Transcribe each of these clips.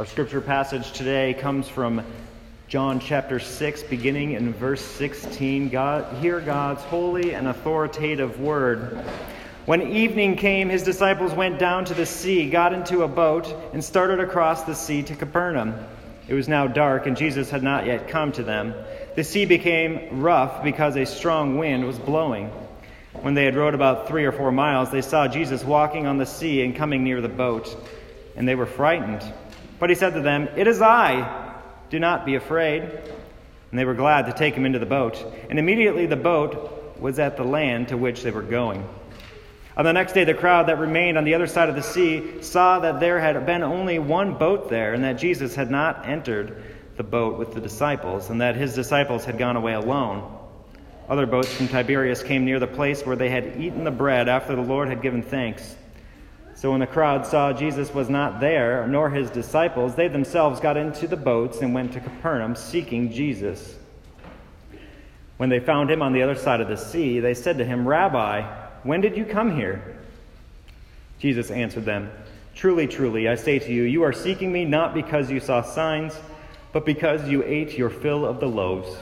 Our scripture passage today comes from John chapter 6, beginning in verse 16. God, hear God's holy and authoritative word. When evening came, his disciples went down to the sea, got into a boat, and started across the sea to Capernaum. It was now dark, and Jesus had not yet come to them. The sea became rough because a strong wind was blowing. When they had rowed about three or four miles, they saw Jesus walking on the sea and coming near the boat, and they were frightened. But he said to them, It is I. Do not be afraid. And they were glad to take him into the boat. And immediately the boat was at the land to which they were going. On the next day, the crowd that remained on the other side of the sea saw that there had been only one boat there, and that Jesus had not entered the boat with the disciples, and that his disciples had gone away alone. Other boats from Tiberias came near the place where they had eaten the bread after the Lord had given thanks. So when the crowd saw Jesus was not there, nor his disciples, they themselves got into the boats and went to Capernaum seeking Jesus. When they found him on the other side of the sea, they said to him, Rabbi, when did you come here? Jesus answered them, Truly, truly, I say to you, you are seeking me not because you saw signs, but because you ate your fill of the loaves.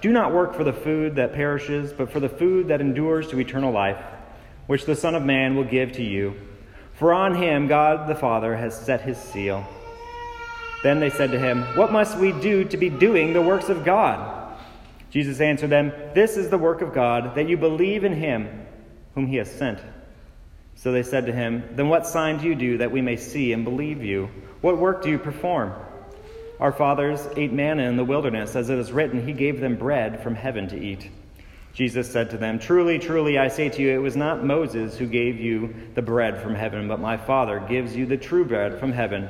Do not work for the food that perishes, but for the food that endures to eternal life, which the Son of Man will give to you. For on him God the Father has set his seal. Then they said to him, What must we do to be doing the works of God? Jesus answered them, This is the work of God, that you believe in him whom he has sent. So they said to him, Then what sign do you do that we may see and believe you? What work do you perform? Our fathers ate manna in the wilderness, as it is written, He gave them bread from heaven to eat. Jesus said to them, Truly, truly, I say to you, it was not Moses who gave you the bread from heaven, but my Father gives you the true bread from heaven.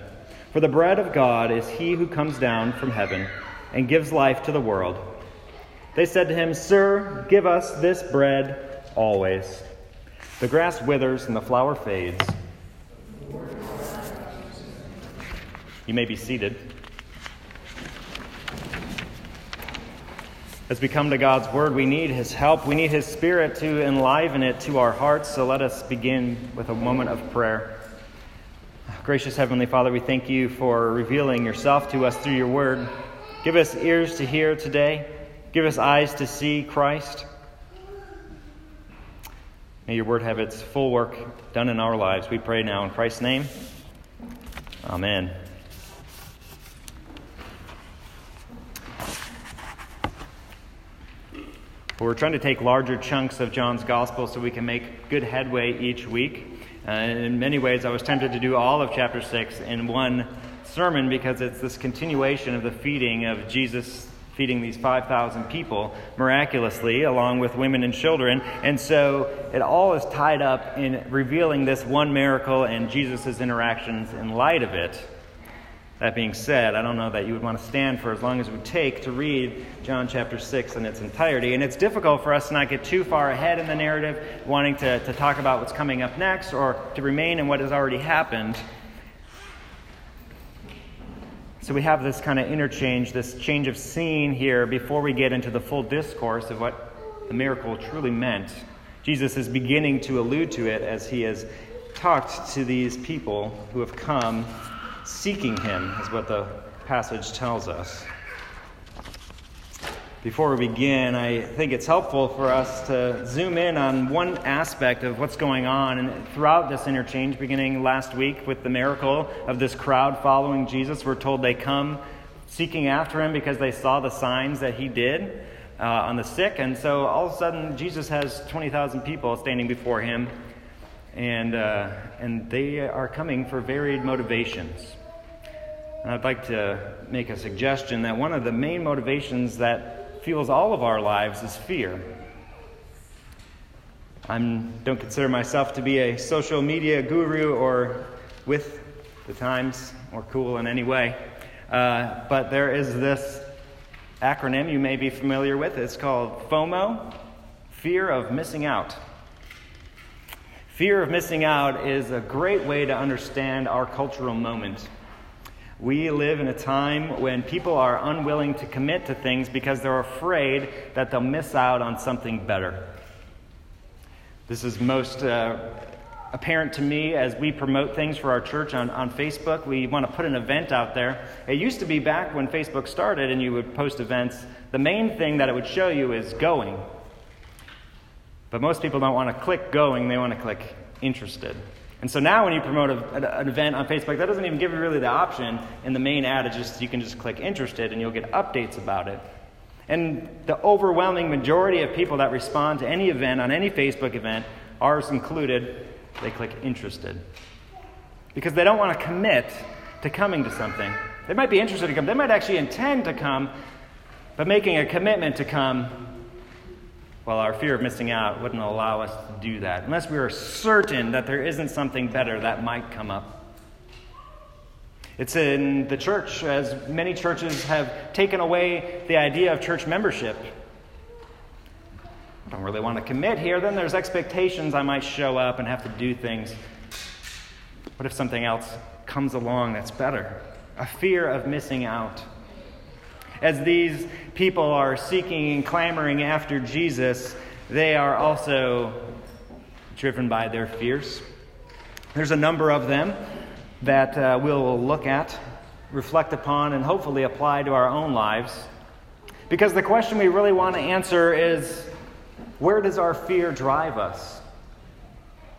For the bread of God is he who comes down from heaven and gives life to the world. They said to him, Sir, give us this bread always. The grass withers and the flower fades. You may be seated. As we come to God's Word, we need His help. We need His Spirit to enliven it to our hearts. So let us begin with a moment of prayer. Gracious Heavenly Father, we thank you for revealing yourself to us through your Word. Give us ears to hear today, give us eyes to see Christ. May your Word have its full work done in our lives. We pray now in Christ's name. Amen. But we're trying to take larger chunks of John's gospel so we can make good headway each week. Uh, in many ways, I was tempted to do all of chapter 6 in one sermon because it's this continuation of the feeding of Jesus feeding these 5,000 people miraculously, along with women and children. And so it all is tied up in revealing this one miracle and Jesus' interactions in light of it. That being said, I don't know that you would want to stand for as long as it would take to read John chapter 6 in its entirety. And it's difficult for us to not get too far ahead in the narrative, wanting to, to talk about what's coming up next or to remain in what has already happened. So we have this kind of interchange, this change of scene here before we get into the full discourse of what the miracle truly meant. Jesus is beginning to allude to it as he has talked to these people who have come seeking him, is what the passage tells us. Before we begin, I think it's helpful for us to zoom in on one aspect of what's going on and throughout this interchange, beginning last week with the miracle of this crowd following Jesus. We're told they come seeking after him because they saw the signs that he did uh, on the sick. And so all of a sudden, Jesus has 20,000 people standing before him, and, uh, and they are coming for varied motivations. And I'd like to make a suggestion that one of the main motivations that fuels all of our lives is fear. I don't consider myself to be a social media guru or with the times or cool in any way. Uh, but there is this acronym you may be familiar with. It's called FOMO Fear of Missing Out. Fear of missing out is a great way to understand our cultural moment. We live in a time when people are unwilling to commit to things because they're afraid that they'll miss out on something better. This is most uh, apparent to me as we promote things for our church on, on Facebook. We want to put an event out there. It used to be back when Facebook started and you would post events, the main thing that it would show you is going. But most people don't want to click going, they want to click interested. And so now when you promote a, an event on Facebook, that doesn't even give you really the option. In the main ad, just you can just click interested and you'll get updates about it. And the overwhelming majority of people that respond to any event on any Facebook event, ours included, they click interested. Because they don't want to commit to coming to something. They might be interested to come, they might actually intend to come, but making a commitment to come, well, our fear of missing out wouldn't allow us to do that, unless we are certain that there isn't something better that might come up. It's in the church, as many churches have taken away the idea of church membership. I don't really want to commit here, then there's expectations I might show up and have to do things. What if something else comes along that's better? A fear of missing out. As these people are seeking and clamoring after Jesus, they are also driven by their fears. There's a number of them that uh, we'll look at, reflect upon, and hopefully apply to our own lives. Because the question we really want to answer is where does our fear drive us?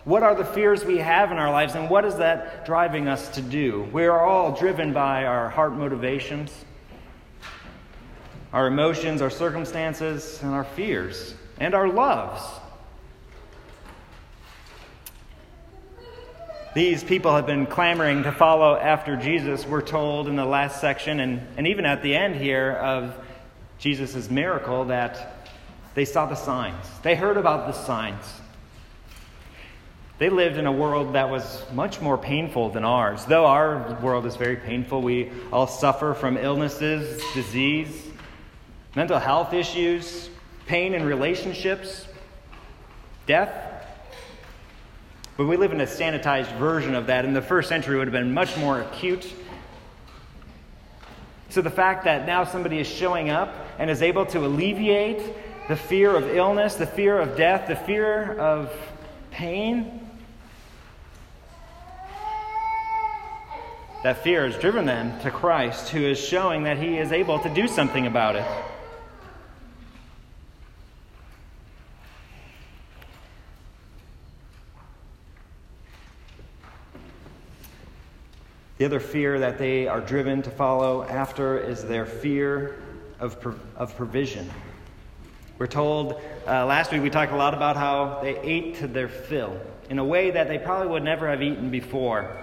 What are the fears we have in our lives, and what is that driving us to do? We are all driven by our heart motivations, our emotions, our circumstances, and our fears, and our loves. These people have been clamoring to follow after Jesus, we're told in the last section, and, and even at the end here of Jesus' miracle, that they saw the signs. They heard about the signs. They lived in a world that was much more painful than ours. Though our world is very painful, we all suffer from illnesses, disease, mental health issues, pain in relationships, death. But we live in a sanitized version of that. In the first century, would have been much more acute. So the fact that now somebody is showing up and is able to alleviate the fear of illness, the fear of death, the fear of pain, that fear has driven them to Christ, who is showing that he is able to do something about it. The other fear that they are driven to follow after is their fear of, of provision. We're told uh, last week we talked a lot about how they ate to their fill in a way that they probably would never have eaten before.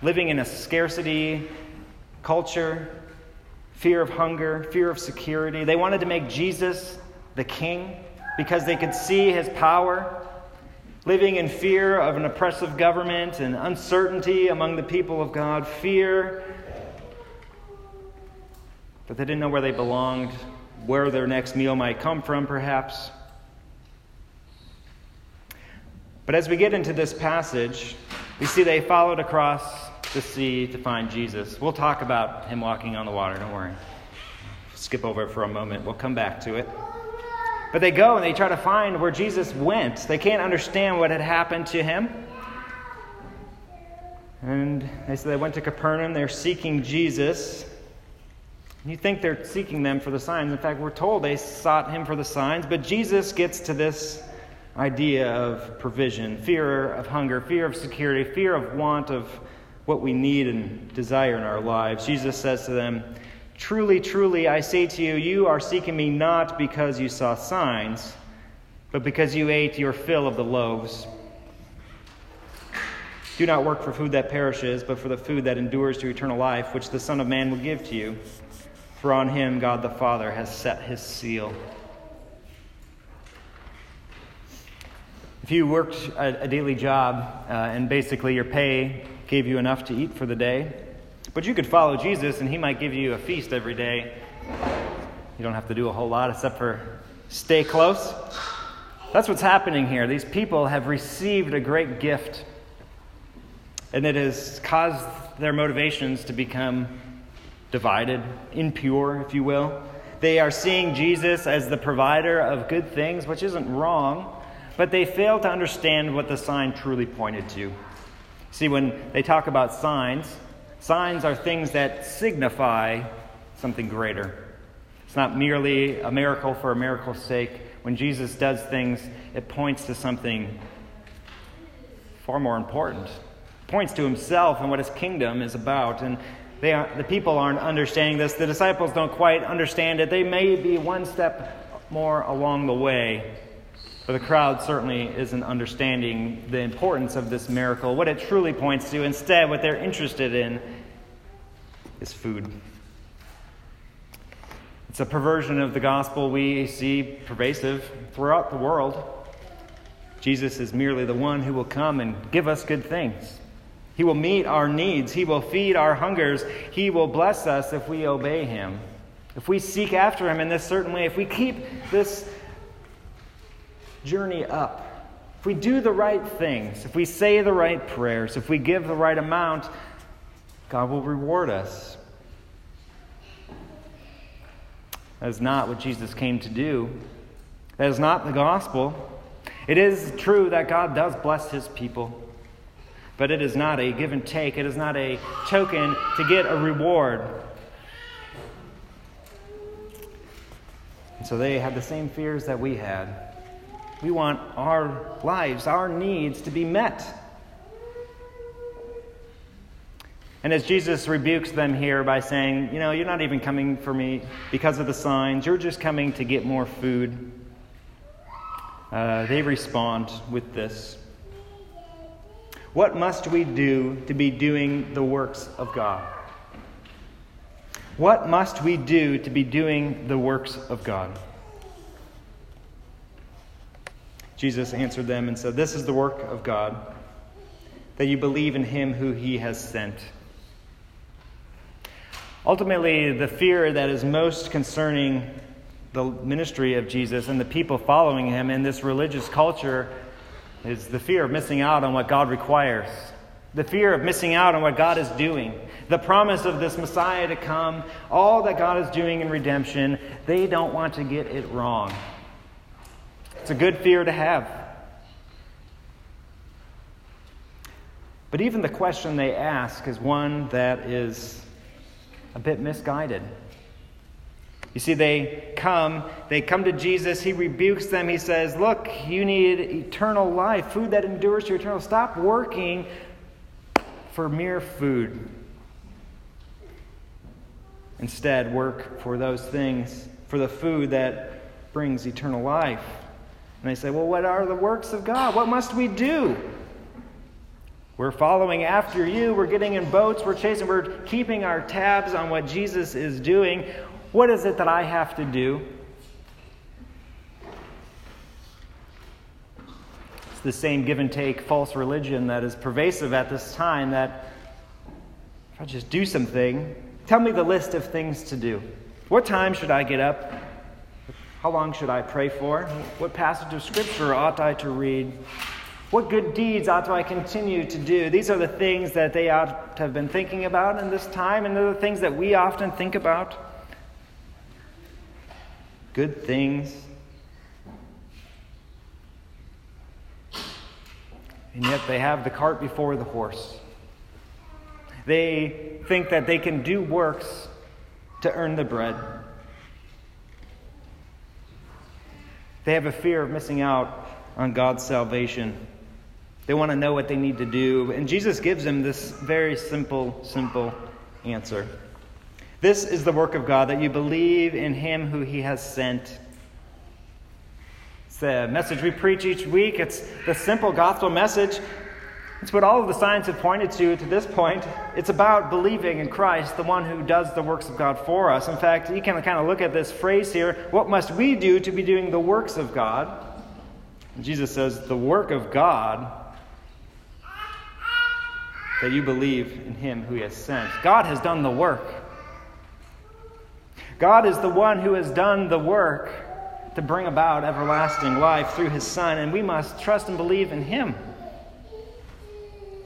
Living in a scarcity culture, fear of hunger, fear of security. They wanted to make Jesus the king because they could see his power living in fear of an oppressive government and uncertainty among the people of God, fear that they didn't know where they belonged, where their next meal might come from, perhaps. But as we get into this passage, we see they followed across the sea to find Jesus. We'll talk about him walking on the water, don't worry. Skip over it for a moment, we'll come back to it. But they go and they try to find where Jesus went. They can't understand what had happened to him. And they say they went to Capernaum. They're seeking Jesus. You think they're seeking them for the signs. In fact, we're told they sought him for the signs. But Jesus gets to this idea of provision fear of hunger, fear of security, fear of want of what we need and desire in our lives. Jesus says to them, Truly, truly, I say to you, you are seeking me not because you saw signs, but because you ate your fill of the loaves. Do not work for food that perishes, but for the food that endures to eternal life, which the Son of Man will give to you. For on him God the Father has set his seal. If you worked a, daily job uh, and basically your pay gave you enough to eat for the day, but you could follow Jesus and he might give you a feast every day. You don't have to do a whole lot except for stay close. That's what's happening here. These people have received a great gift, and it has caused their motivations to become divided, impure, if you will. They are seeing Jesus as the provider of good things, which isn't wrong, but they fail to understand what the sign truly pointed to. See, when they talk about signs, signs are things that signify something greater. It's not merely a miracle for a miracle's sake. When Jesus does things, it points to something far more important. It points to himself and what his kingdom is about. And they are, the people aren't understanding this. The disciples don't quite understand it. They may be one step more along the way. But the crowd certainly isn't understanding the importance of this miracle, what it truly points to. Instead, what they're interested in is food. It's a perversion of the gospel we see pervasive throughout the world. Jesus is merely the one who will come and give us good things. He will meet our needs. He will feed our hungers. He will bless us if we obey Him. If we seek after Him in this certain way, if we keep this journey up, if we do the right things, if we say the right prayers, if we give the right amount, God will reward us. That is not what Jesus came to do. That is not the gospel. It is true that God does bless his people, but it is not a give and take. It is not a token to get a reward. And so they had the same fears that we had. We want our lives, our needs to be met. And as Jesus rebukes them here by saying, You know, you're not even coming for me because of the signs, you're just coming to get more food, uh, they respond with this What must we do to be doing the works of God? What must we do to be doing the works of God? Jesus answered them and said, This is the work of God, that you believe in him who he has sent. Ultimately, the fear that is most concerning the ministry of Jesus and the people following him in this religious culture is the fear of missing out on what God requires, the fear of missing out on what God is doing, the promise of this Messiah to come, all that God is doing in redemption. They don't want to get it wrong. It's a good fear to have. But even the question they ask is one that is a bit misguided. You see, they come, they come to Jesus, he rebukes them, he says, Look, you need eternal life, food that endures to eternal. Stop working for mere food. Instead, work for those things, for the food that brings eternal life. And they say, Well, what are the works of God? What must we do? We're following after you. We're getting in boats. We're chasing. We're keeping our tabs on what Jesus is doing. What is it that I have to do? It's the same give and take false religion that is pervasive at this time that if I just do something, tell me the list of things to do. What time should I get up? How long should I pray for? What passage of Scripture ought I to read? What good deeds ought I continue to do? These are the things that they ought to have been thinking about in this time, and they're the things that we often think about. Good things. And yet they have the cart before the horse. They think that they can do works to earn the bread. They have a fear of missing out on God's salvation. They want to know what they need to do. And Jesus gives them this very simple, simple answer. This is the work of God, that you believe in him who he has sent. It's the message we preach each week. It's the simple gospel message. It's what all of the signs have pointed to to this point. It's about believing in Christ, the one who does the works of God for us. In fact, you can kind of look at this phrase here what must we do to be doing the works of God? And Jesus says, the work of God that you believe in him who he has sent. God has done the work. God is the one who has done the work to bring about everlasting life through his Son, and we must trust and believe in him.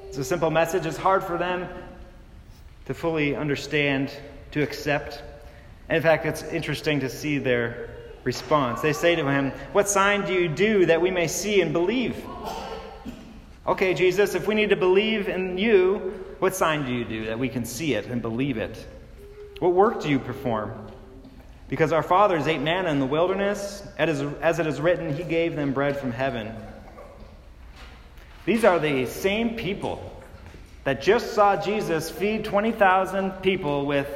It's a simple message. It's hard for them to fully understand, to accept. And in fact, it's interesting to see their response. They say to him, What sign do you do that we may see and believe? Okay, Jesus, if we need to believe in you, what sign do you do that we can see it and believe it? What work do you perform? Because our fathers ate manna in the wilderness, as it is written, He gave them bread from heaven. These are the same people that just saw Jesus feed 20,000 people with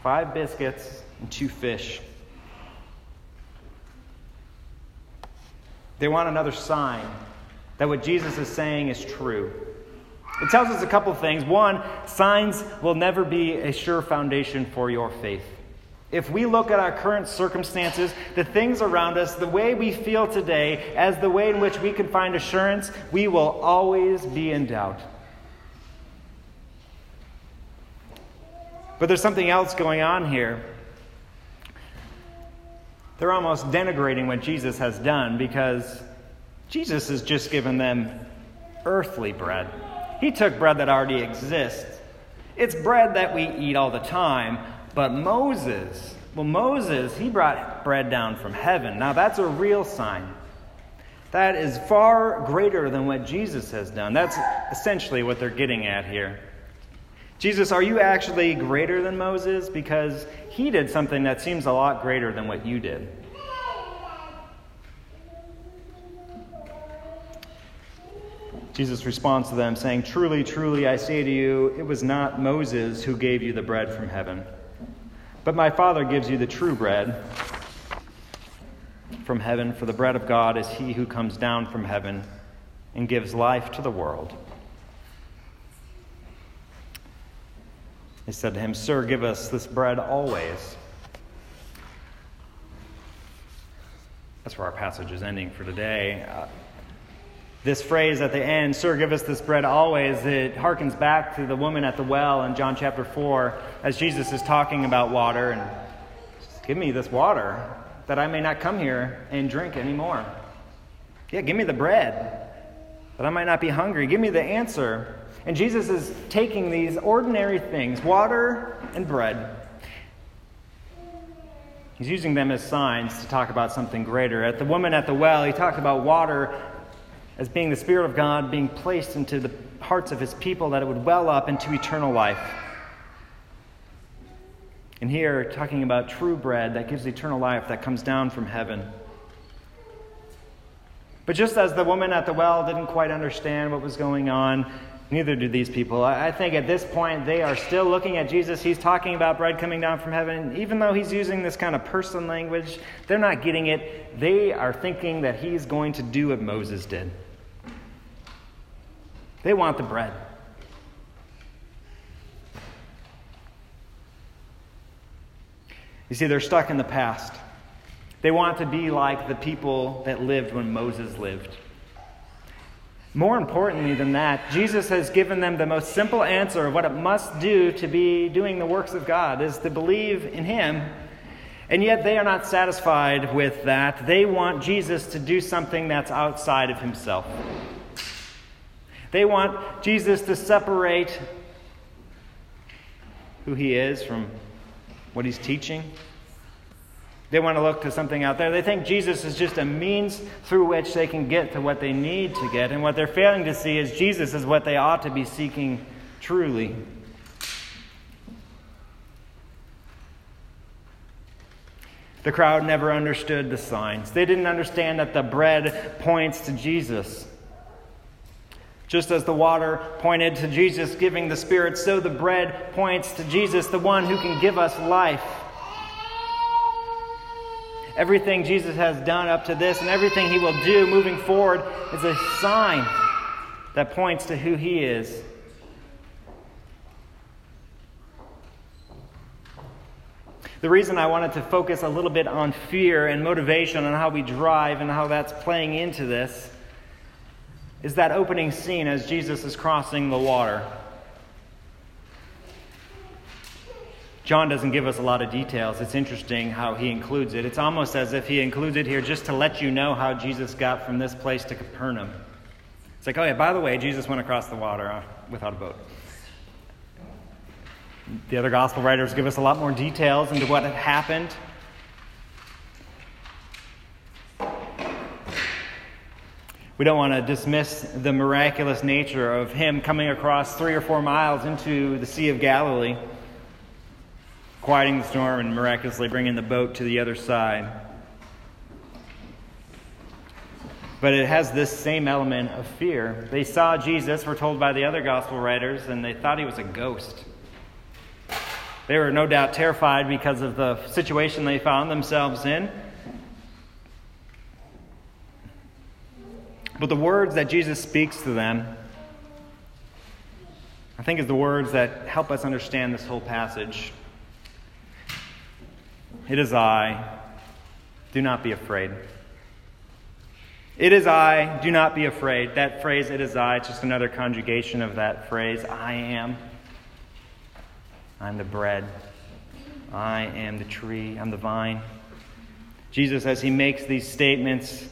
five biscuits and two fish. They want another sign that what Jesus is saying is true. It tells us a couple things. One, signs will never be a sure foundation for your faith. If we look at our current circumstances, the things around us, the way we feel today, as the way in which we can find assurance, we will always be in doubt. But there's something else going on here. They're almost denigrating what Jesus has done because Jesus has just given them earthly bread. He took bread that already exists. It's bread that we eat all the time, but Moses, well, Moses, he brought bread down from heaven. Now, that's a real sign. That is far greater than what Jesus has done. That's essentially what they're getting at here. Jesus, are you actually greater than Moses? Because he did something that seems a lot greater than what you did. Jesus responds to them, saying, Truly, truly, I say to you, it was not Moses who gave you the bread from heaven, but my Father gives you the true bread from heaven, for the bread of God is he who comes down from heaven and gives life to the world. They said to him, Sir, give us this bread always. That's where our passage is ending for today. Uh, this phrase at the end, Sir, give us this bread always, it harkens back to the woman at the well in John chapter 4 as Jesus is talking about water and give me this water that I may not come here and drink anymore. Yeah, give me the bread that I might not be hungry. Give me the answer. And Jesus is taking these ordinary things, water and bread, He's using them as signs to talk about something greater. At the woman at the well, he talked about water as being the Spirit of God being placed into the hearts of his people that it would well up into eternal life. And here, talking about true bread that gives eternal life that comes down from heaven. But just as the woman at the well didn't quite understand what was going on, neither do these people. I think at this point they are still looking at Jesus. He's talking about bread coming down from heaven. Even though he's using this kind of person language, they're not getting it. They are thinking that he's going to do what Moses did. They want the bread. You see, they're stuck in the past. They want to be like the people that lived when Moses lived. More importantly than that, Jesus has given them the most simple answer of what it must do to be doing the works of God is to believe in him. And yet they are not satisfied with that. They want Jesus to do something that's outside of himself. They want Jesus to separate who he is from what he's teaching. They want to look to something out there. They think Jesus is just a means through which they can get to what they need to get. And what they're failing to see is Jesus is what they ought to be seeking truly. The crowd never understood the signs. They didn't understand that the bread points to Jesus. Just as the water pointed to Jesus giving the Spirit, so the bread points to Jesus, the one who can give us life. Everything Jesus has done up to this and everything he will do moving forward is a sign that points to who he is. The reason I wanted to focus a little bit on fear and motivation and how we drive and how that's playing into this is that opening scene as Jesus is crossing the water. John doesn't give us a lot of details. It's interesting how he includes it. It's almost as if he includes it here just to let you know how Jesus got from this place to Capernaum. It's like, oh, yeah, by the way, Jesus went across the water uh, without a boat. The other gospel writers give us a lot more details into what had happened. We don't want to dismiss the miraculous nature of him coming across three or four miles into the Sea of Galilee quieting the storm, and miraculously bringing the boat to the other side. But it has this same element of fear. They saw Jesus, we're told by the other gospel writers, and they thought he was a ghost. They were no doubt terrified because of the situation they found themselves in. But the words that Jesus speaks to them, I think, is the words that help us understand this whole passage. It is I. Do not be afraid. It is I, do not be afraid. That phrase, it is I, it's just another conjugation of that phrase, I am. I'm the bread. I am the tree. I'm the vine. Jesus, as he makes these statements,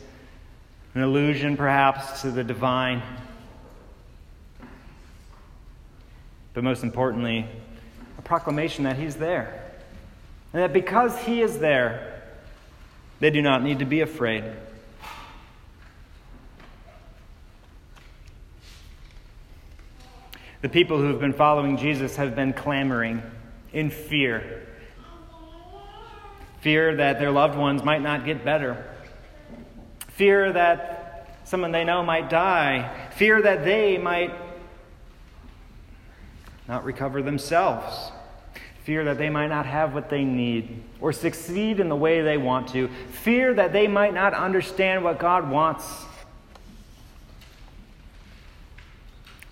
an allusion perhaps to the divine, but most importantly, a proclamation that he's there. And that because he is there, they do not need to be afraid. The people who have been following Jesus have been clamoring in fear. Fear that their loved ones might not get better. Fear that someone they know might die. Fear that they might not recover themselves. Fear that they might not have what they need or succeed in the way they want to. Fear that they might not understand what God wants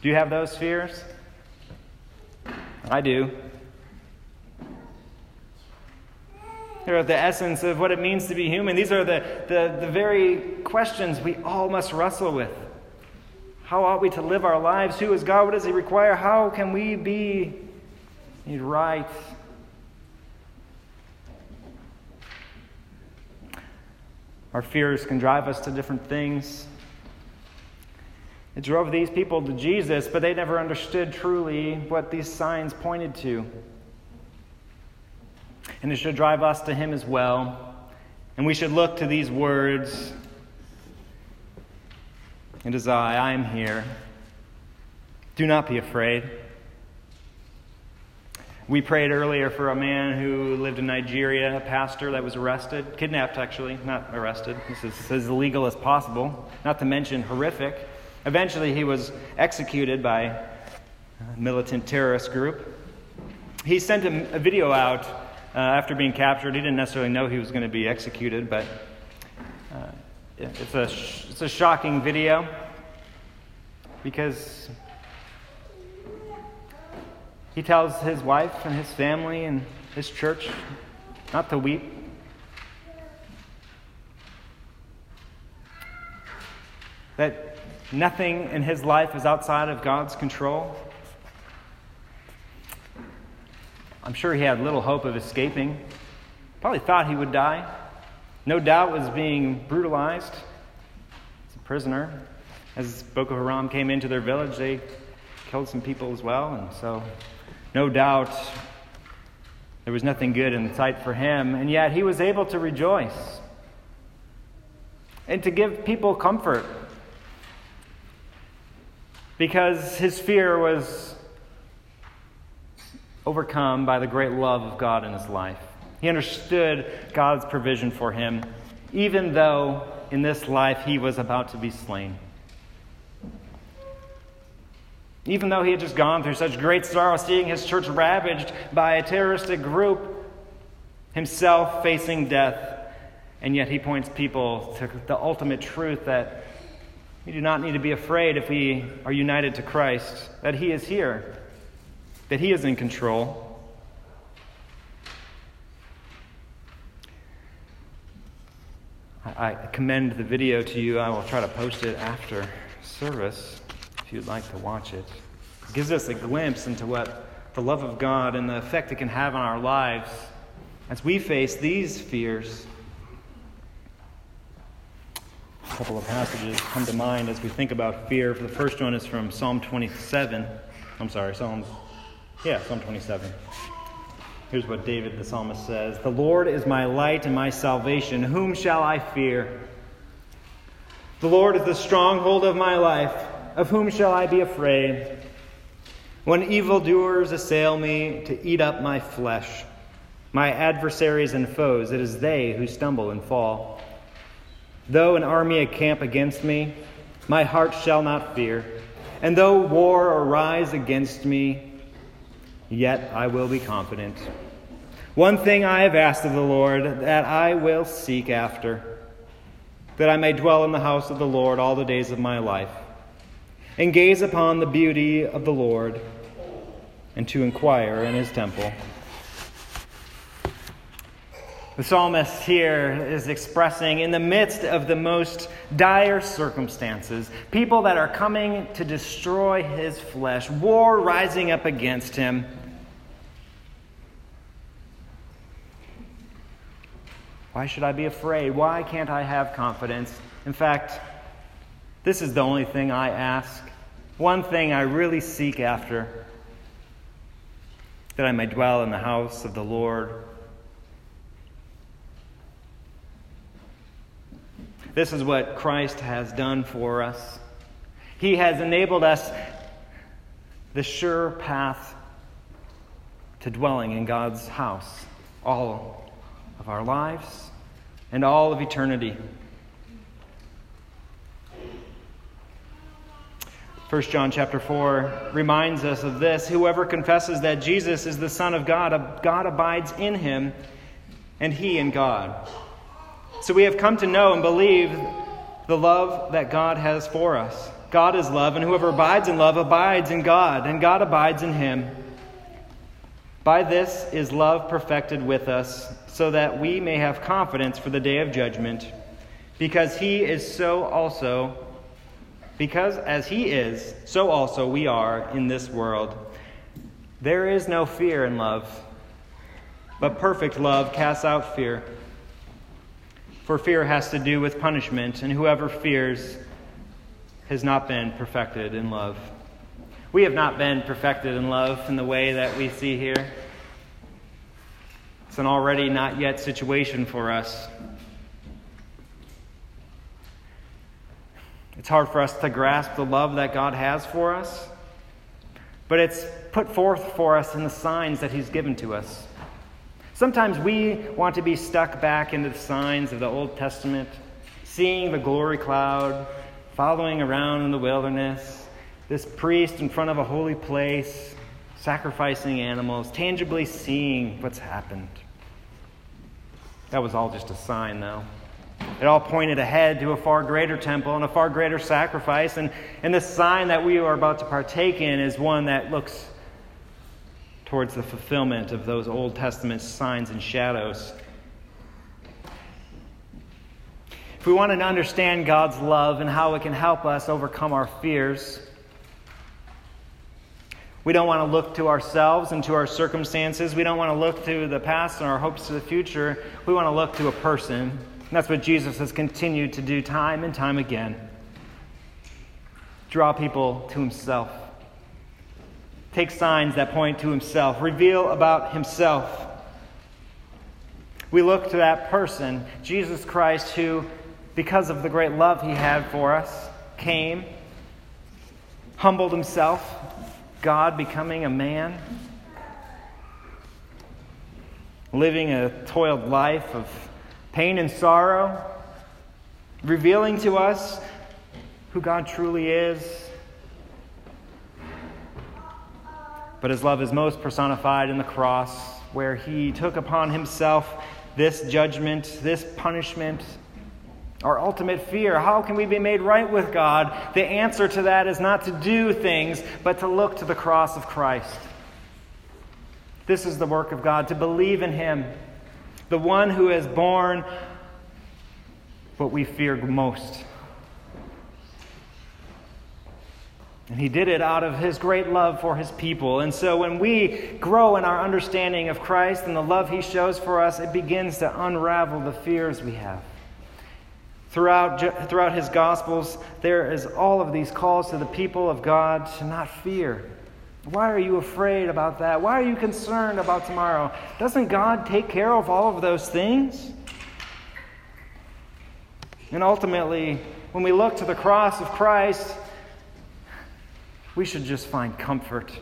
Do you have those fears? I do. They're the essence of what it means to be human. These are the, the, the very questions we all must wrestle with. How ought we to live our lives? Who is God? What does He require? How can we be made right? Our fears can drive us to different things. It drove these people to Jesus, but they never understood truly what these signs pointed to. And it should drive us to Him as well. And we should look to these words It is I, I am here. Do not be afraid. We prayed earlier for a man who lived in Nigeria, a pastor that was arrested, kidnapped actually, not arrested. This is as illegal as possible, not to mention horrific. Eventually, he was executed by a militant terrorist group. He sent a, a video out uh, after being captured. He didn't necessarily know he was going to be executed, but uh, it's, a sh- it's a shocking video because he tells his wife and his family and his church not to weep. That Nothing in his life is outside of God's control. I'm sure he had little hope of escaping. Probably thought he would die. No doubt was being brutalized as a prisoner. As Boko Haram came into their village, they killed some people as well. And so, no doubt, there was nothing good in sight for him. And yet, he was able to rejoice and to give people comfort because his fear was overcome by the great love of God in his life. He understood God's provision for him, even though in this life he was about to be slain. Even though he had just gone through such great sorrow, seeing his church ravaged by a terroristic group, himself facing death, and yet he points people to the ultimate truth that we do not need to be afraid if we are united to Christ, that He is here, that He is in control. I commend the video to you. I will try to post it after service if you'd like to watch it. It gives us a glimpse into what the love of God and the effect it can have on our lives as we face these fears A couple of passages come to mind as we think about fear. The first one is from Psalm 27. I'm sorry, Psalm, yeah, Psalm 27. Here's what David the psalmist says The Lord is my light and my salvation. Whom shall I fear? The Lord is the stronghold of my life. Of whom shall I be afraid? When evildoers assail me to eat up my flesh, my adversaries and foes, it is they who stumble and fall. Though an army encamp against me, my heart shall not fear. And though war arise against me, yet I will be confident. One thing I have asked of the Lord that I will seek after that I may dwell in the house of the Lord all the days of my life, and gaze upon the beauty of the Lord, and to inquire in his temple. The psalmist here is expressing, in the midst of the most dire circumstances, people that are coming to destroy his flesh, war rising up against him Why should I be afraid? Why can't I have confidence? In fact, this is the only thing I ask, one thing I really seek after that I may dwell in the house of the Lord. This is what Christ has done for us. He has enabled us the sure path to dwelling in God's house all of our lives and all of eternity. 1 John chapter 4 reminds us of this. Whoever confesses that Jesus is the Son of God, God abides in him, and he in God. So we have come to know and believe the love that God has for us. God is love, and whoever abides in love abides in God, and God abides in him. By this is love perfected with us, so that we may have confidence for the day of judgment, because he is so also, because as he is, so also we are in this world. There is no fear in love, but perfect love casts out fear. For fear has to do with punishment, and whoever fears has not been perfected in love. We have not been perfected in love in the way that we see here. It's an already not yet situation for us. It's hard for us to grasp the love that God has for us, but it's put forth for us in the signs that He's given to us. Sometimes we want to be stuck back into the signs of the Old Testament, seeing the glory cloud, following around in the wilderness, this priest in front of a holy place, sacrificing animals, tangibly seeing what's happened. That was all just a sign, though. It all pointed ahead to a far greater temple and a far greater sacrifice. And, and the sign that we are about to partake in is one that looks towards the fulfillment of those Old Testament signs and shadows. If we want to understand God's love and how it can help us overcome our fears, we don't want to look to ourselves and to our circumstances. We don't want to look to the past and our hopes to the future. We want to look to a person. And that's what Jesus has continued to do time and time again. Draw people to himself, take signs that point to himself, reveal about himself. We look to that person, Jesus Christ, who, because of the great love he had for us, came, humbled himself, God becoming a man, living a toiled life of pain and sorrow, revealing to us who God truly is. But his love is most personified in the cross, where he took upon himself this judgment, this punishment, our ultimate fear. How can we be made right with God? The answer to that is not to do things, but to look to the cross of Christ. This is the work of God, to believe in Him, the one who has borne what we fear most. And he did it out of his great love for his people. And so when we grow in our understanding of Christ and the love he shows for us, it begins to unravel the fears we have. Throughout, throughout his Gospels, there is all of these calls to the people of God to not fear. Why are you afraid about that? Why are you concerned about tomorrow? Doesn't God take care of all of those things? And ultimately, when we look to the cross of Christ, we should just find comfort.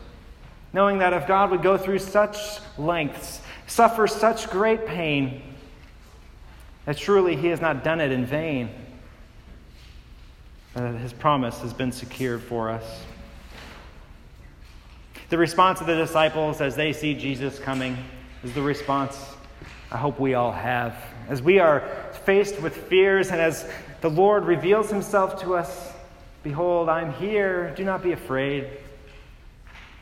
Knowing that if God would go through such lengths, suffer such great pain, that truly He has not done it in vain. That His promise has been secured for us. The response of the disciples as they see Jesus coming is the response I hope we all have. As we are faced with fears and as the Lord reveals Himself to us, Behold, I'm here. Do not be afraid.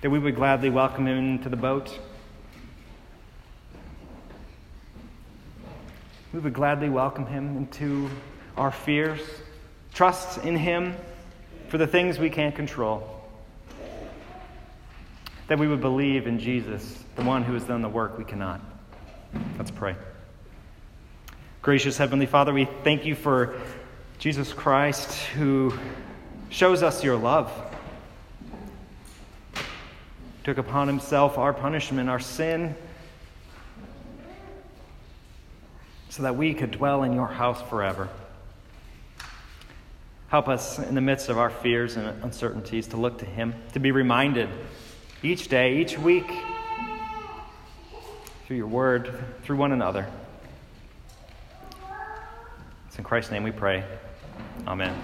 That we would gladly welcome him into the boat. We would gladly welcome him into our fears, trust in him for the things we can't control. That we would believe in Jesus, the one who has done the work we cannot. Let's pray. Gracious Heavenly Father, we thank you for Jesus Christ who shows us your love. Took upon himself our punishment, our sin, so that we could dwell in your house forever. Help us in the midst of our fears and uncertainties to look to him, to be reminded each day, each week, through your word, through one another. It's in Christ's name we pray. Amen.